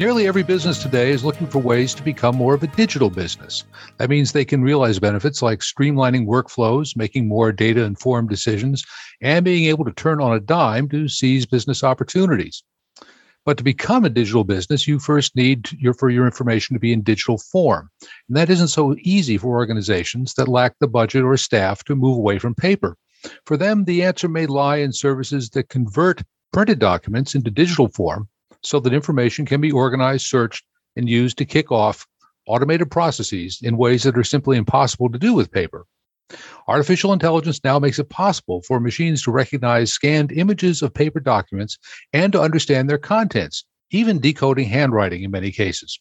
Nearly every business today is looking for ways to become more of a digital business. That means they can realize benefits like streamlining workflows, making more data informed decisions, and being able to turn on a dime to seize business opportunities. But to become a digital business, you first need your, for your information to be in digital form. And that isn't so easy for organizations that lack the budget or staff to move away from paper. For them, the answer may lie in services that convert printed documents into digital form so that information can be organized, searched, and used to kick off automated processes in ways that are simply impossible to do with paper. Artificial intelligence now makes it possible for machines to recognize scanned images of paper documents and to understand their contents, even decoding handwriting in many cases.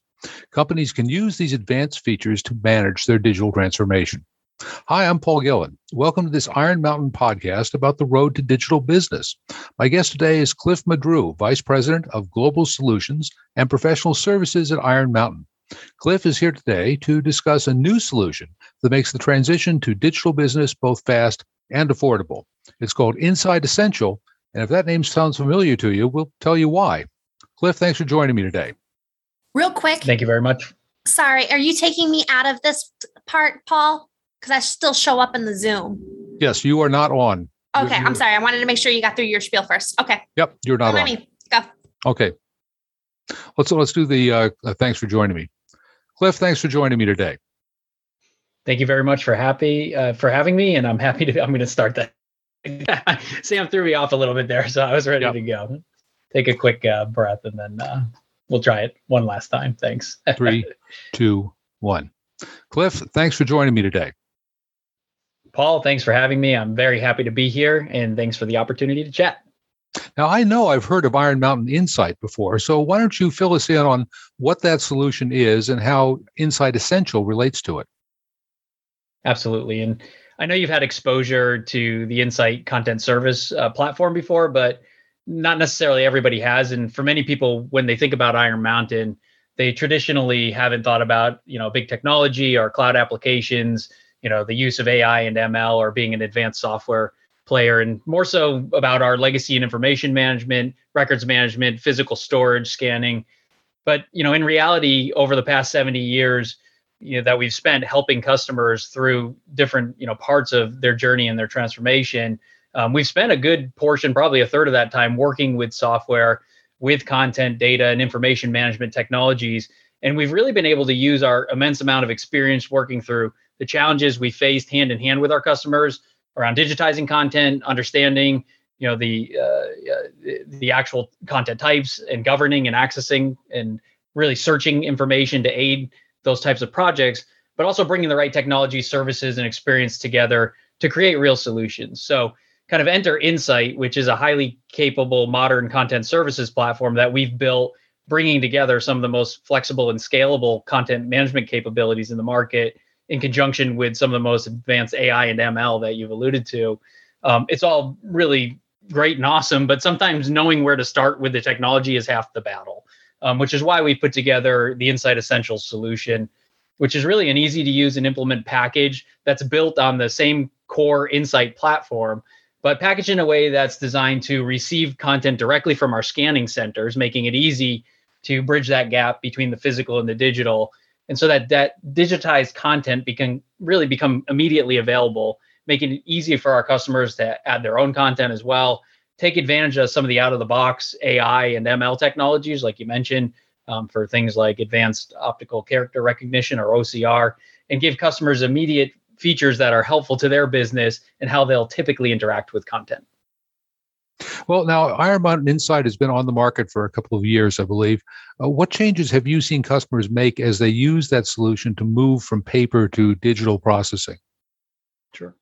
Companies can use these advanced features to manage their digital transformation. Hi, I'm Paul Gillen. Welcome to this Iron Mountain podcast about the road to digital business. My guest today is Cliff Madru, Vice President of Global Solutions and Professional Services at Iron Mountain. Cliff is here today to discuss a new solution that makes the transition to digital business both fast and affordable. It's called Insight Essential, and if that name sounds familiar to you, we'll tell you why. Cliff, thanks for joining me today. Real quick. Thank you very much. Sorry, are you taking me out of this part, Paul? Because I still show up in the Zoom. Yes, you are not on. Okay, you're, I'm sorry. I wanted to make sure you got through your spiel first. Okay. Yep, you're not on. Me. Go. Okay. Let's let's do the. Uh, uh, thanks for joining me, Cliff. Thanks for joining me today. Thank you very much for happy uh, for having me, and I'm happy to. I'm going to start that. Sam threw me off a little bit there, so I was ready yep. to go. Take a quick uh, breath, and then uh, we'll try it one last time. Thanks. Three, two, one. Cliff, thanks for joining me today. Paul, thanks for having me. I'm very happy to be here and thanks for the opportunity to chat. Now, I know I've heard of Iron Mountain Insight before, so why don't you fill us in on what that solution is and how Insight Essential relates to it? Absolutely. And I know you've had exposure to the Insight content service uh, platform before, but not necessarily everybody has. And for many people, when they think about Iron Mountain, they traditionally haven't thought about, you know, big technology or cloud applications you know the use of AI and ML or being an advanced software player, and more so about our legacy and information management, records management, physical storage, scanning. But you know, in reality, over the past 70 years, you know, that we've spent helping customers through different you know parts of their journey and their transformation, um, we've spent a good portion, probably a third of that time, working with software, with content, data, and information management technologies. And we've really been able to use our immense amount of experience working through the challenges we faced hand in hand with our customers around digitizing content, understanding you know the uh, the actual content types and governing and accessing and really searching information to aid those types of projects but also bringing the right technology services and experience together to create real solutions. So kind of enter insight which is a highly capable modern content services platform that we've built bringing together some of the most flexible and scalable content management capabilities in the market in conjunction with some of the most advanced AI and ML that you've alluded to. Um, it's all really great and awesome, but sometimes knowing where to start with the technology is half the battle, um, which is why we put together the Insight Essentials solution, which is really an easy to use and implement package that's built on the same core Insight platform, but packaged in a way that's designed to receive content directly from our scanning centers, making it easy to bridge that gap between the physical and the digital and so that that digitized content can really become immediately available making it easy for our customers to add their own content as well. Take advantage of some of the out of the box ai and ml technologies like you mentioned um, for things like advanced optical character recognition or ocr and give customers immediate features that are helpful to their business and how they'll typically interact with content well, now Iron Mountain Insight has been on the market for a couple of years, I believe. Uh, what changes have you seen customers make as they use that solution to move from paper to digital processing? Sure.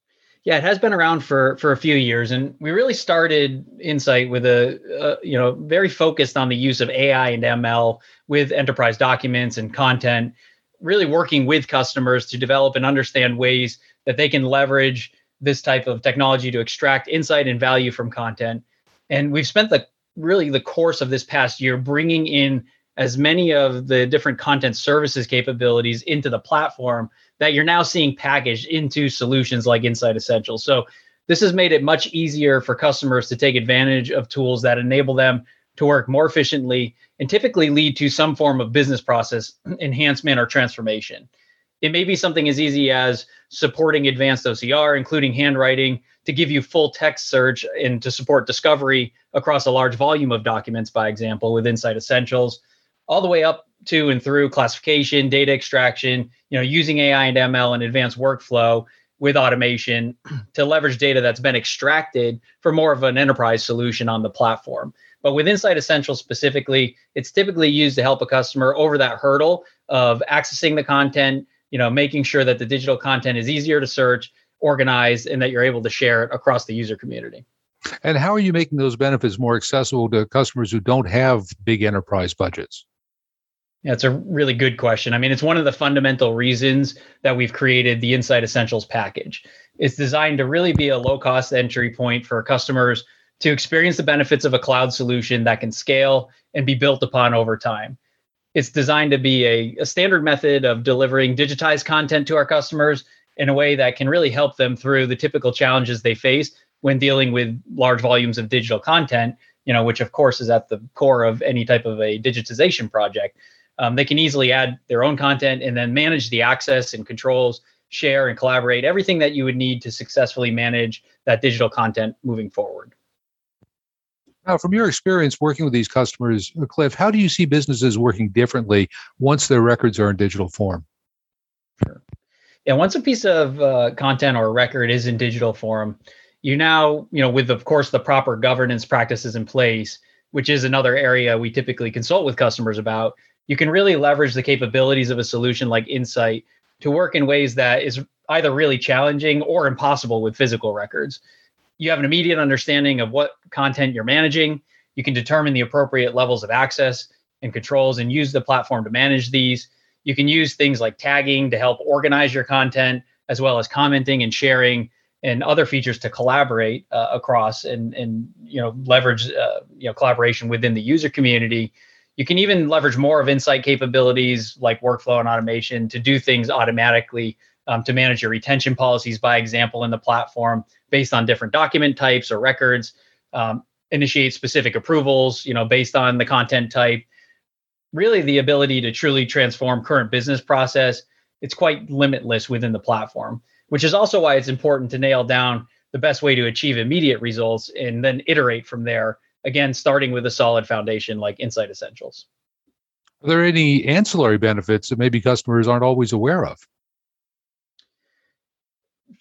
Yeah, it has been around for for a few years, and we really started Insight with a, a you know very focused on the use of AI and ML with enterprise documents and content, really working with customers to develop and understand ways that they can leverage this type of technology to extract insight and value from content. And we've spent the really the course of this past year bringing in as many of the different content services capabilities into the platform that you're now seeing packaged into solutions like Insight Essentials. So this has made it much easier for customers to take advantage of tools that enable them to work more efficiently and typically lead to some form of business process enhancement or transformation. It may be something as easy as supporting advanced OCR, including handwriting, to give you full text search and to support discovery across a large volume of documents, by example, with Insight Essentials, all the way up to and through classification, data extraction, you know, using AI and ML and advanced workflow with automation to leverage data that's been extracted for more of an enterprise solution on the platform. But with Insight Essentials specifically, it's typically used to help a customer over that hurdle of accessing the content, you know, making sure that the digital content is easier to search, organize, and that you're able to share it across the user community. And how are you making those benefits more accessible to customers who don't have big enterprise budgets? Yeah, it's a really good question. I mean, it's one of the fundamental reasons that we've created the Insight Essentials package. It's designed to really be a low cost entry point for customers to experience the benefits of a cloud solution that can scale and be built upon over time. It's designed to be a, a standard method of delivering digitized content to our customers in a way that can really help them through the typical challenges they face when dealing with large volumes of digital content, you know, which of course is at the core of any type of a digitization project. Um, they can easily add their own content and then manage the access and controls, share and collaborate, everything that you would need to successfully manage that digital content moving forward. Now, from your experience working with these customers, uh, Cliff, how do you see businesses working differently once their records are in digital form? Sure. Yeah, once a piece of uh, content or record is in digital form, you now, you know, with of course the proper governance practices in place, which is another area we typically consult with customers about, you can really leverage the capabilities of a solution like Insight to work in ways that is either really challenging or impossible with physical records. You have an immediate understanding of what content you're managing. You can determine the appropriate levels of access and controls and use the platform to manage these. You can use things like tagging to help organize your content, as well as commenting and sharing and other features to collaborate uh, across and and you know leverage uh, you know collaboration within the user community you can even leverage more of insight capabilities like workflow and automation to do things automatically um, to manage your retention policies by example in the platform based on different document types or records um, initiate specific approvals you know based on the content type really the ability to truly transform current business process it's quite limitless within the platform which is also why it's important to nail down the best way to achieve immediate results and then iterate from there again, starting with a solid foundation like Insight Essentials. Are there any ancillary benefits that maybe customers aren't always aware of?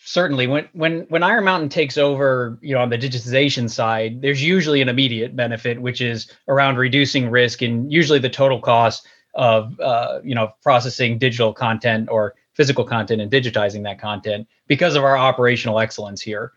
Certainly, when when when Iron Mountain takes over, you know, on the digitization side, there's usually an immediate benefit, which is around reducing risk and usually the total cost of uh, you know processing digital content or physical content and digitizing that content because of our operational excellence here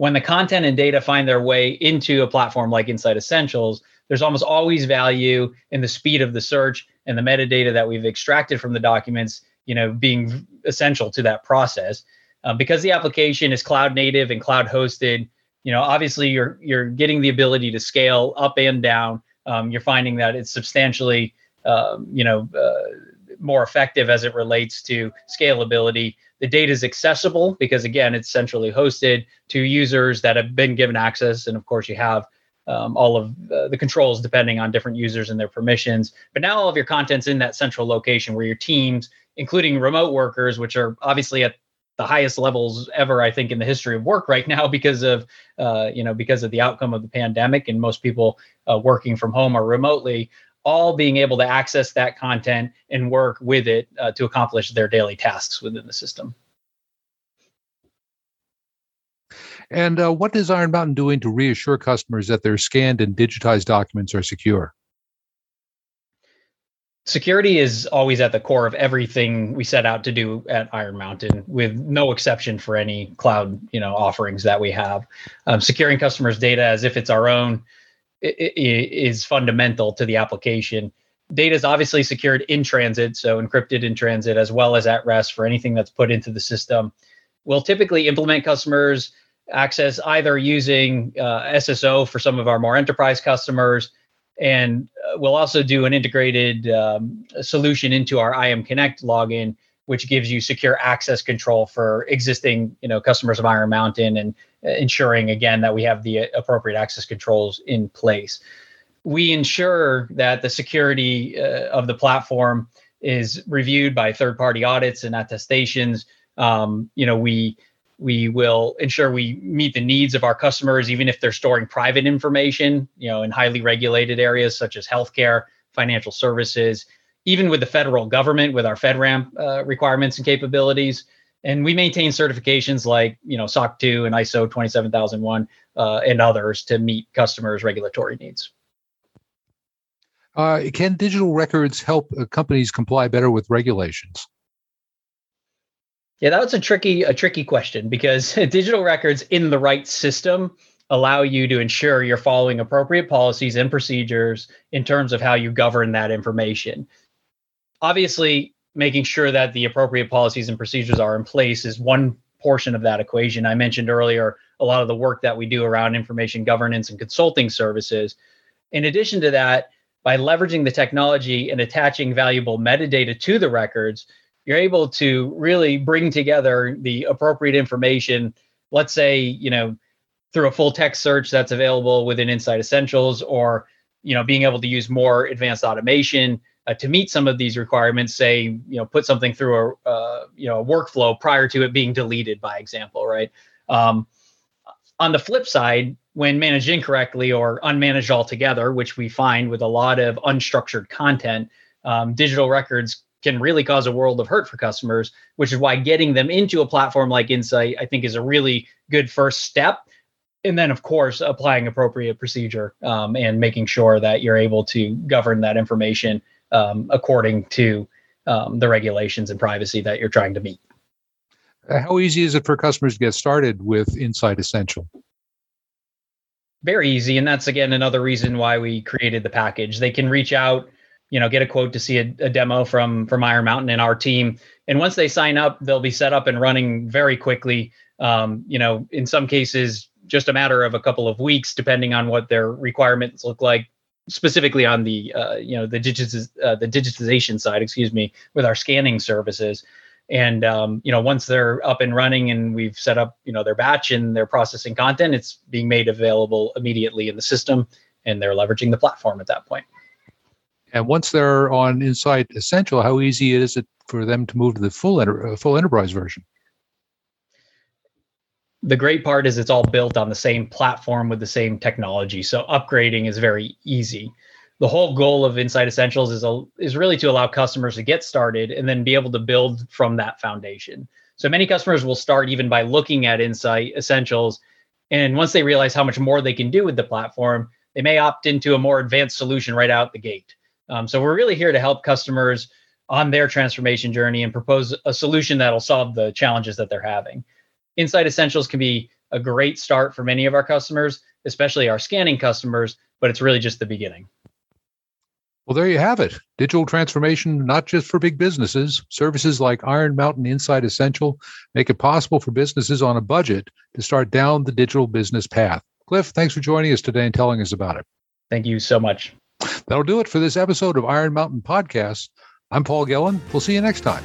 when the content and data find their way into a platform like Insight Essentials, there's almost always value in the speed of the search and the metadata that we've extracted from the documents, you know, being essential to that process. Um, because the application is cloud native and cloud hosted, you know, obviously you're you're getting the ability to scale up and down. Um, you're finding that it's substantially, um, you know, uh, more effective as it relates to scalability the data is accessible because, again, it's centrally hosted to users that have been given access. And of course, you have um, all of uh, the controls depending on different users and their permissions. But now all of your content's in that central location where your teams, including remote workers, which are obviously at the highest levels ever, I think, in the history of work right now because of, uh, you know, because of the outcome of the pandemic and most people uh, working from home or remotely, all being able to access that content and work with it uh, to accomplish their daily tasks within the system. And uh, what is Iron Mountain doing to reassure customers that their scanned and digitized documents are secure? Security is always at the core of everything we set out to do at Iron Mountain, with no exception for any cloud, you know, offerings that we have. Um, securing customers' data as if it's our own is fundamental to the application. Data is obviously secured in transit, so encrypted in transit as well as at rest for anything that's put into the system. We'll typically implement customers access either using uh, SSO for some of our more enterprise customers, and uh, we'll also do an integrated um, solution into our IM Connect login, which gives you secure access control for existing you know customers of Iron Mountain and ensuring again that we have the appropriate access controls in place. we ensure that the security uh, of the platform is reviewed by third-party audits and attestations. Um, you know, we we will ensure we meet the needs of our customers, even if they're storing private information. You know, in highly regulated areas such as healthcare, financial services, even with the federal government, with our FedRAMP uh, requirements and capabilities. And we maintain certifications like you know SOC 2 and ISO 27001 uh, and others to meet customers' regulatory needs. Uh, can digital records help uh, companies comply better with regulations? Yeah, that's a tricky a tricky question because digital records in the right system allow you to ensure you're following appropriate policies and procedures in terms of how you govern that information. Obviously, making sure that the appropriate policies and procedures are in place is one portion of that equation. I mentioned earlier a lot of the work that we do around information governance and consulting services. In addition to that, by leveraging the technology and attaching valuable metadata to the records, you're able to really bring together the appropriate information. Let's say, you know, through a full text search that's available within Insight Essentials, or you know, being able to use more advanced automation uh, to meet some of these requirements. Say, you know, put something through a uh, you know a workflow prior to it being deleted, by example, right? Um, on the flip side, when managed incorrectly or unmanaged altogether, which we find with a lot of unstructured content, um, digital records can really cause a world of hurt for customers, which is why getting them into a platform like Insight, I think, is a really good first step. And then, of course, applying appropriate procedure um, and making sure that you're able to govern that information um, according to um, the regulations and privacy that you're trying to meet. How easy is it for customers to get started with Insight Essential? very easy and that's again another reason why we created the package they can reach out you know get a quote to see a, a, demo from from iron mountain and our team. And once they sign up they'll be set up and running very quickly. Um, you know in some cases just a matter of a couple of weeks depending on what their requirements look like specifically on the uh, you know the digitiz- uh, the digitization side excuse me with our scanning services. And um, you know once they're up and running and we've set up you know their batch and they're processing content it's being made available immediately in the system and they're leveraging the platform at that point and once they're on insight essential how easy is it for them to move to the full enter- uh, full enterprise version the great part is it's all built on the same platform with the same technology so upgrading is very easy the whole goal of Insight Essentials is a, is really to allow customers to get started and then be able to build from that foundation. So many customers will start even by looking at Insight Essentials, and once they realize how much more they can do with the platform, they may opt into a more advanced solution right out the gate. Um, so we're really here to help customers on their transformation journey and propose a solution that'll solve the challenges that they're having. Insight Essentials can be a great start for many of our customers, especially our scanning customers, but it's really just the beginning. Well, there you have it. Digital transformation, not just for big businesses. Services like Iron Mountain Insight Essential make it possible for businesses on a budget to start down the digital business path. Cliff, thanks for joining us today and telling us about it. Thank you so much. That'll do it for this episode of Iron Mountain Podcast. I'm Paul Gillen. We'll see you next time.